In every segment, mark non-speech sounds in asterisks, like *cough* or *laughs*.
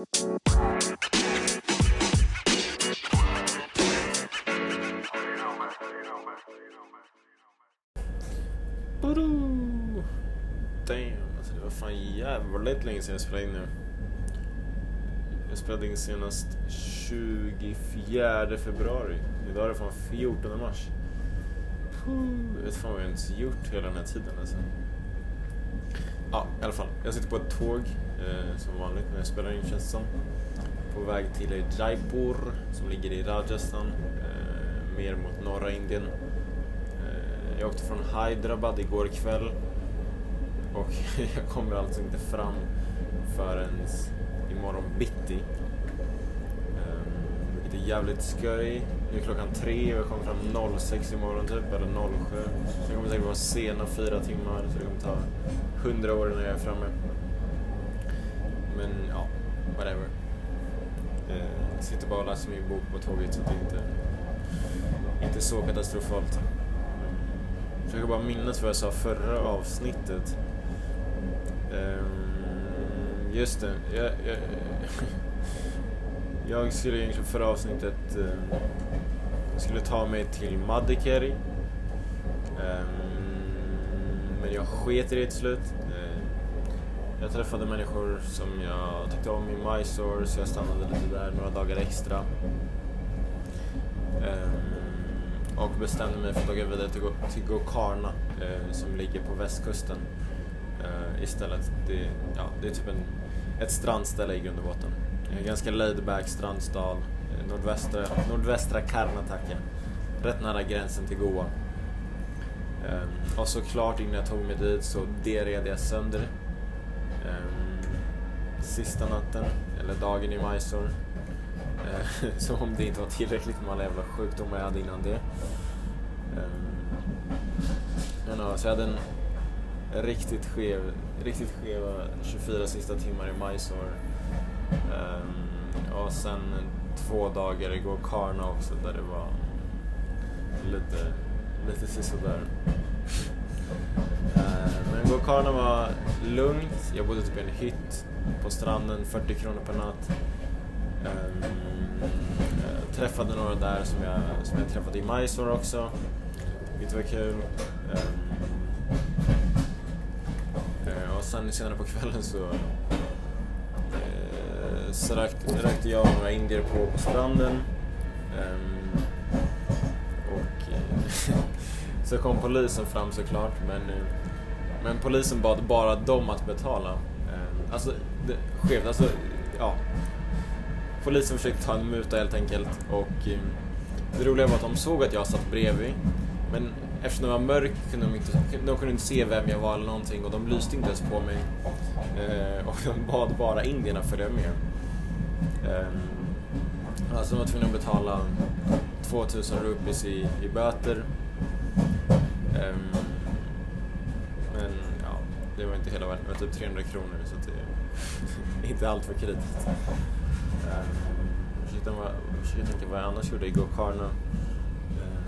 Damn, alltså det var fan jävligt länge sedan jag spelade in nu. Jag spelade in senast 24 februari. Idag är det fan 14 mars. Jag vet fan vad jag ens gjort hela den här tiden alltså. Ja, i alla fall. Jag sitter på ett tåg, eh, som vanligt när jag spelar in känns det som. På väg till Jaipur, som ligger i Rajasthan, eh, mer mot norra Indien. Eh, jag åkte från Hyderabad igår kväll och *laughs* jag kommer alltså inte fram förrän imorgon bitti. Jävligt skoj. Nu är klockan tre och jag kommer fram 06 imorgon typ, eller 07. Jag kommer säkert vara sena fyra timmar, så det kommer ta 100 år innan jag är framme. Men ja, whatever. Jag sitter bara och läser min bok på tåget så det är inte, inte så katastrofalt. Jag försöker bara minnas vad jag sa förra avsnittet. Um, just det. Jag, jag, jag, skulle egentligen förra avsnittet eh, skulle ta mig till Madikeri. Um, men jag sket i det till slut. Eh, jag träffade människor som jag tyckte om i Mysore så jag stannade lite där några dagar extra. Ehm, och bestämde mig för att åka vidare till, till Gokarna uh, som ligger på västkusten uh, istället. Det, ja, det är typ en, ett strandställe i grund och botten. Eh, ganska laidback strandstad, eh, nordvästra, nordvästra Karnataka. Rätt nära gränsen till Goa. Um, och såklart innan jag tog mig dit så derede jag sönder. Um, sista natten, eller dagen i Mysore. Uh, *laughs* som om det inte var tillräckligt med alla jävla sjukdomar jag hade innan det. Um, no, så jag hade en riktigt skev, riktigt skeva 24 sista timmar i Mysore. Um, och sen två dagar igår Karna också där det var lite, lite sisådär. Eh, men Gokarna var lugnt. Jag bodde typ i en hytt på stranden, 40 kronor per natt. Jag träffade några där som jag, som jag träffade i Mysore också. Vilket var kul. Ehm, eh, och sen senare på kvällen så, så rökte, rökte jag och några indier på, på stranden. Um, och eh, *laughs* så kom polisen fram såklart men, eh, men polisen bad bara dem att betala. Um, alltså, det, skevt, alltså, ja. Polisen försökte ta en muta helt enkelt och um, det roliga var att de såg att jag satt bredvid men eftersom det var mörkt kunde de inte, de kunde inte se vem jag var eller någonting och de lyste inte ens på mig. Eh, och de bad bara indierna följa med. Eh, alltså de var tvungna att betala 2000 rupees i, i böter. Eh, men ja, det var inte hela världen. Det var typ 300 kronor så det är inte allt för kritiskt. Eh, jag försöker tänka vad jag annars gjorde i Gokarna. Ehm,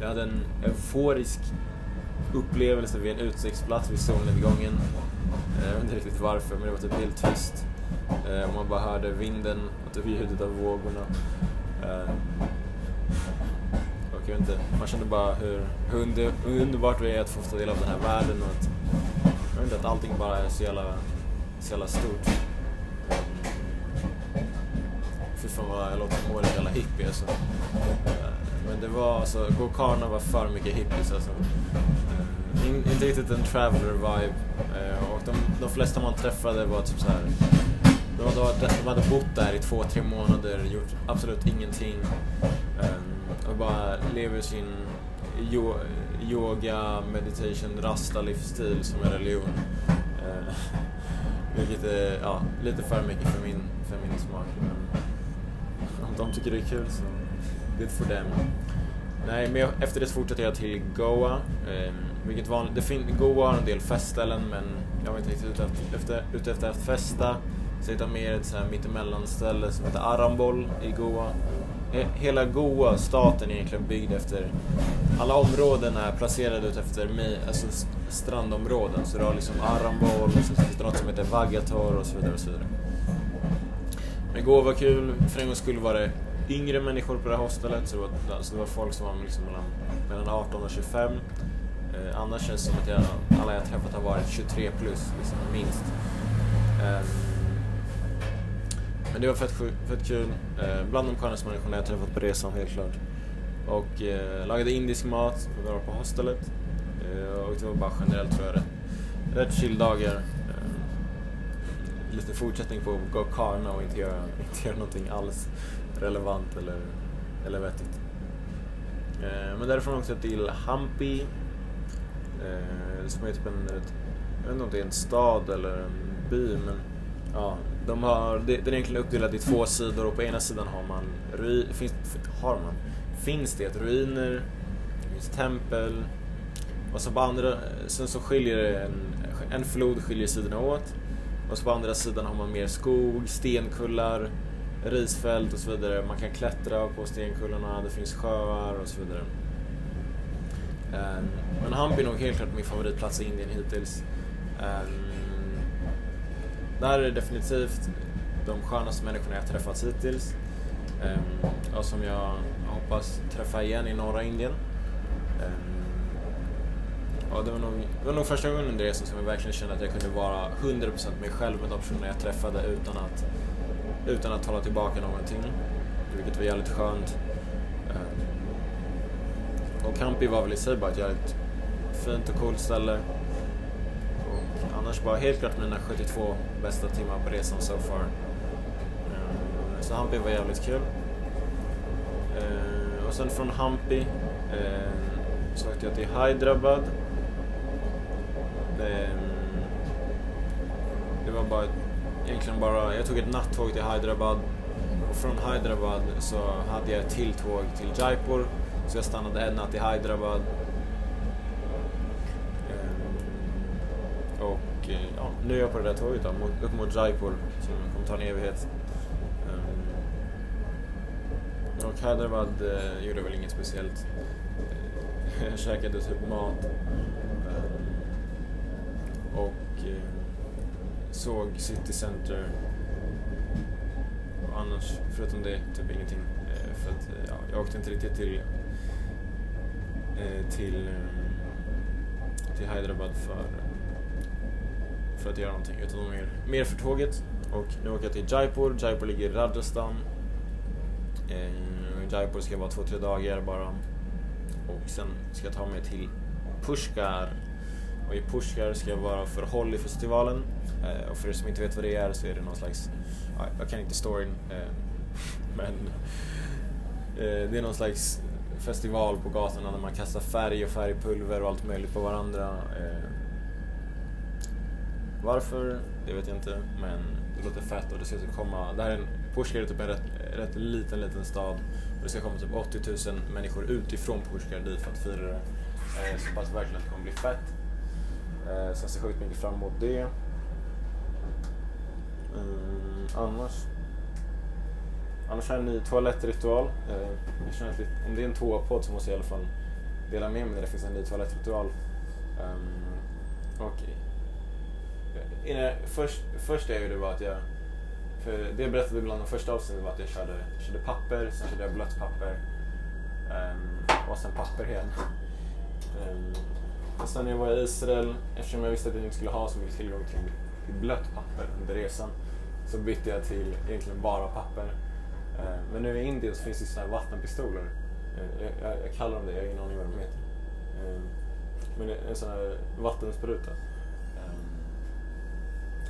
jag hade en euforisk upplevelse vid en utsiktsplats vid solnedgången. Jag vet inte riktigt varför, men det var typ helt tyst. Eh, och man bara hörde vinden och typ ljudet av vågorna. Eh, och jag vet inte, man kände bara hur, hur, under, hur underbart det är att få ta del av den här världen och att, jag vet inte, att allting bara är så jävla, så jävla stort. Eh, fy fan vad jag låter som en jävla hippie alltså. Eh, men det var alltså, Gokarna var för mycket hippies alltså. Eh, in, inte riktigt en traveler vibe. Och de, de flesta man träffade var typ så här. De, de, de hade bott där i två, tre månader, gjort absolut ingenting. Um, och bara lever sin yo, yoga, meditation, rasta livsstil som en religion. Uh, *laughs* vilket är ja, lite för mycket för min, för min smak. Men om de tycker det är kul så good for them. Nej, men jag, efter det så fortsatte jag till Goa. Eh, vilket vanligt, det fin, Goa har en del festställen men jag var inte riktigt ute efter, efter, ute efter att festa. Så hittade mer ett mittemellanställe som heter Arambol i Goa. Hela Goa, staten är egentligen byggd efter... Alla områden är placerade ut efter alltså strandområden. Så du har liksom Arambol, så finns det något som heter Vagator och så vidare. Och så vidare. men Goa var kul. För en gångs skull var det yngre människor på det här hostelet. Så det var, alltså det var folk som var liksom mellan, mellan 18 och 25. Eh, annars känns det som att jag, alla jag träffat har varit 23 plus, liksom, minst. Eh, men det var fett, fett kul. Eh, bland de skönaste människorna jag träffat på resan, helt klart. Och eh, lagade indisk mat, vi var på hostelet. Eh, och det var bara generellt tror jag rätt, rätt chill dagar. Eh, lite fortsättning på att gå karna och inte göra, inte göra någonting alls relevant eller, eller vettigt. Eh, men därifrån åkte jag till Hampi. Eh, som är typ en, ett, jag vet inte om det är en stad eller en by men ja, de har, det, den är egentligen uppdelad i två sidor och på ena sidan har man, finns, har man, finns det ruiner, det finns tempel och så på andra, sen så skiljer en, en flod skiljer sidorna åt och så på andra sidan har man mer skog, stenkullar, risfält och så vidare. Man kan klättra på stenkullarna, det finns sjöar och så vidare. Ehm, men Hampi är nog helt klart min favoritplats i Indien hittills. Ehm, det där är definitivt de skönaste människorna jag träffat hittills. Ehm, och som jag hoppas träffa igen i norra Indien. Um, och det, var nog, det var nog första gången under resan som jag verkligen kände att jag kunde vara 100% mig själv med de personer jag träffade utan att, utan att tala tillbaka någonting. Vilket var jävligt skönt. Ehm, och Campi var väl i sig bara ett jävligt fint och coolt ställe. Annars bara helt klart mina 72 bästa timmar på resan so far. Uh, så Hampi var jävligt kul. Uh, och sen från Hampi eh, så åkte jag till Hyderabad. Ehm, det, var bara egentligen bara, jag tog ett nattåg till Hyderabad och från Hyderabad så hade jag ett till tåg till Jaipur så jag stannade en natt i Hyderabad. Ehm, och ja, nu är jag på det där tåget då, upp mot Jaipur som kommer ta en evighet. Um, och Hyderabad uh, gjorde väl inget speciellt. Eh, *laughs* jag käkade typ mat. Um, och eh, såg City Center. Och annars, förutom det, typ ingenting. För att ja, jag åkte inte riktigt till till, ehm, till Hyderabad för, för att göra någonting utan mer, mer för tåget. Och nu åker jag till Jaipur. Jaipur ligger i Rajasthan. Eh, Jaipur ska vara två, tre dagar bara. Och sen ska jag ta mig till Pushkar. Och i Pushkar ska jag vara för Holi-festivalen. Eh, och för er som inte vet vad det är så är det någon slags, ja, jag kan inte storyn, eh, *laughs* men eh, det är någon slags festival på gatorna där man kastar färg och färgpulver och allt möjligt på varandra. Eh, varför? Det vet jag inte, men det låter fett och det ska typ komma... Det här är en, Pushkar är typ en rätt, rätt liten, liten stad och det ska komma typ 80 000 människor utifrån Pushkar dit för att fira det. Eh, så pass verkligen att det kommer bli fett. Eh, så jag ser sjukt mycket fram emot det. Mm, annars Annars har jag en ny toalettritual. Eh, jag känner att om det är en toapodd så måste jag i alla fall dela med mig när det finns en ny toalettritual. Ehm, um, okay innan, först, först jag det var att jag, för det jag berättade bland de första avsnitten var att jag körde, körde papper, sen körde jag blött papper um, ehm, och sen papper igen. Um, och sen när jag var i Israel, eftersom jag visste att jag inte skulle ha så mycket tillgång till, till blött papper under resan, så bytte jag till egentligen bara papper. Uh, men nu i Indien så finns det sådana här vattenpistoler. Uh, jag, jag, kallar dem det, jag har ingen aning vad de heter. Uh, men det är en sån här vattenspruta.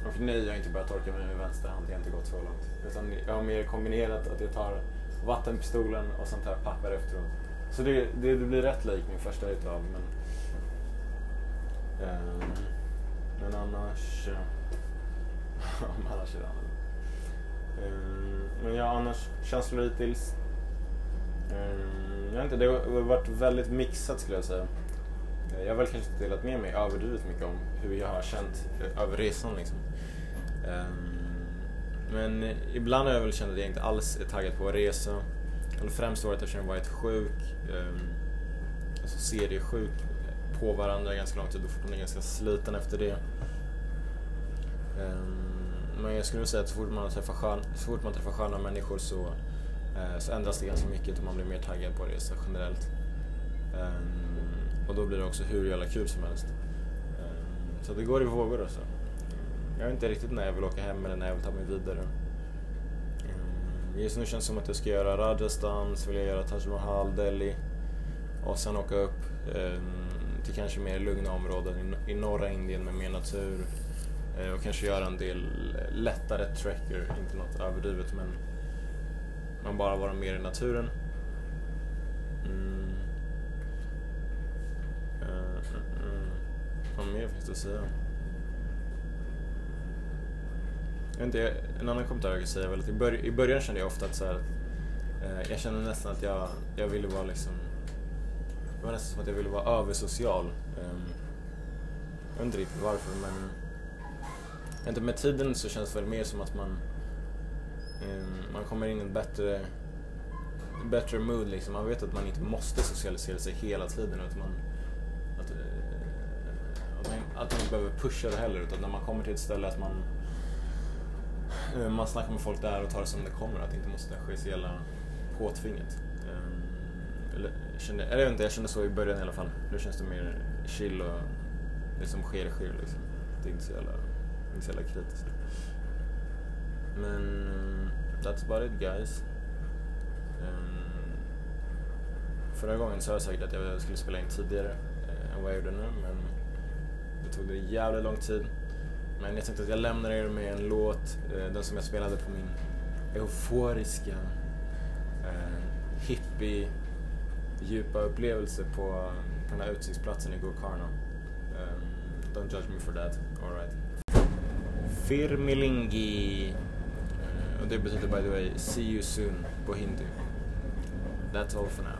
Och nej, jag har inte börjat torka mig med vänster hand, det har inte gått så långt. Utan jag har mer kombinerat att jag tar vattenpistolen och sen tar jag papper efteråt. Så det, det, det blir rätt lik min första ritual. Men, eh, men annars... annars är det annorlunda. Eh, men ja, annars känslor hittills. Eh, jag vet inte, det har varit väldigt mixat skulle jag säga. Eh, jag har väl kanske inte delat med mig överdrivet mycket om hur jag har känt eh, över resan liksom. Ehm, men ibland har jag väl känt att jag inte alls är taggad på att resa. Under främst året eftersom jag varit sjuk. Ehm, alltså seriesjuk på varandra ganska lång tid och fortfarande ganska sliten efter det. Ehm, men jag skulle säga att så fort man träffar, skön, så fort man träffar sköna människor så, eh, så ändras det ganska mycket och man blir mer taggad på att resa generellt. Och då blir det också hur jävla kul som helst. Ehm, så det går i vågor alltså. Jag vet inte riktigt när jag vill åka hem eller när jag vill ta mig vidare. Ehm, just nu känns det som att jag ska göra Rajasthan, så vill jag göra Taj Mahal, Delhi och sen åka upp ehm, till kanske mer lugna områden i, norra Indien med mer natur eh, och kanske göra en del eh, lättare trekker, inte något överdrivet men man bara vara mer i naturen. Mm. Uh, uh, uh. Vad mer finns det att säga? Inte, en annan kommentar jag kan säga är väl att i, bör i början kände jag ofta att så här, eh, jag kände nästan att jag, jag ville vara liksom det var nästan som att jag ville vara översocial. Um, jag vet inte riktigt varför men inte med tiden så känns det väl mer som att man um, man kommer in i en bättre bättre mood liksom. Man vet att man inte måste socialisera sig hela tiden utan man att, man, inte behöver pusha det heller utan när man kommer till ett ställe att man eh, man snackar med folk där och tar det som det kommer. Att det inte måste ske så jävla påtvingat. Eh, eller, kände, eller jag vet inte, jag kände så i början i alla fall. Nu känns det mer chill och det som sker sker liksom. Det är inte så jävla inte så jävla kritiskt. Men eh, that's about it guys. Um, förra gången sa jag säkert att jag skulle spela in tidigare än vad jag gjorde nu men det tog det jävligt lång tid. Men jag tänkte att jag lämnar er med en låt, eh, den som jag spelade på min euforiska eh, hippie djupa upplevelse på, på den här utsiktsplatsen i Gokarno. Um, ehm, don't judge me for that, alright. Firmilingi. Eh, och det betyder by the way, see you soon på hindi. That's all for now.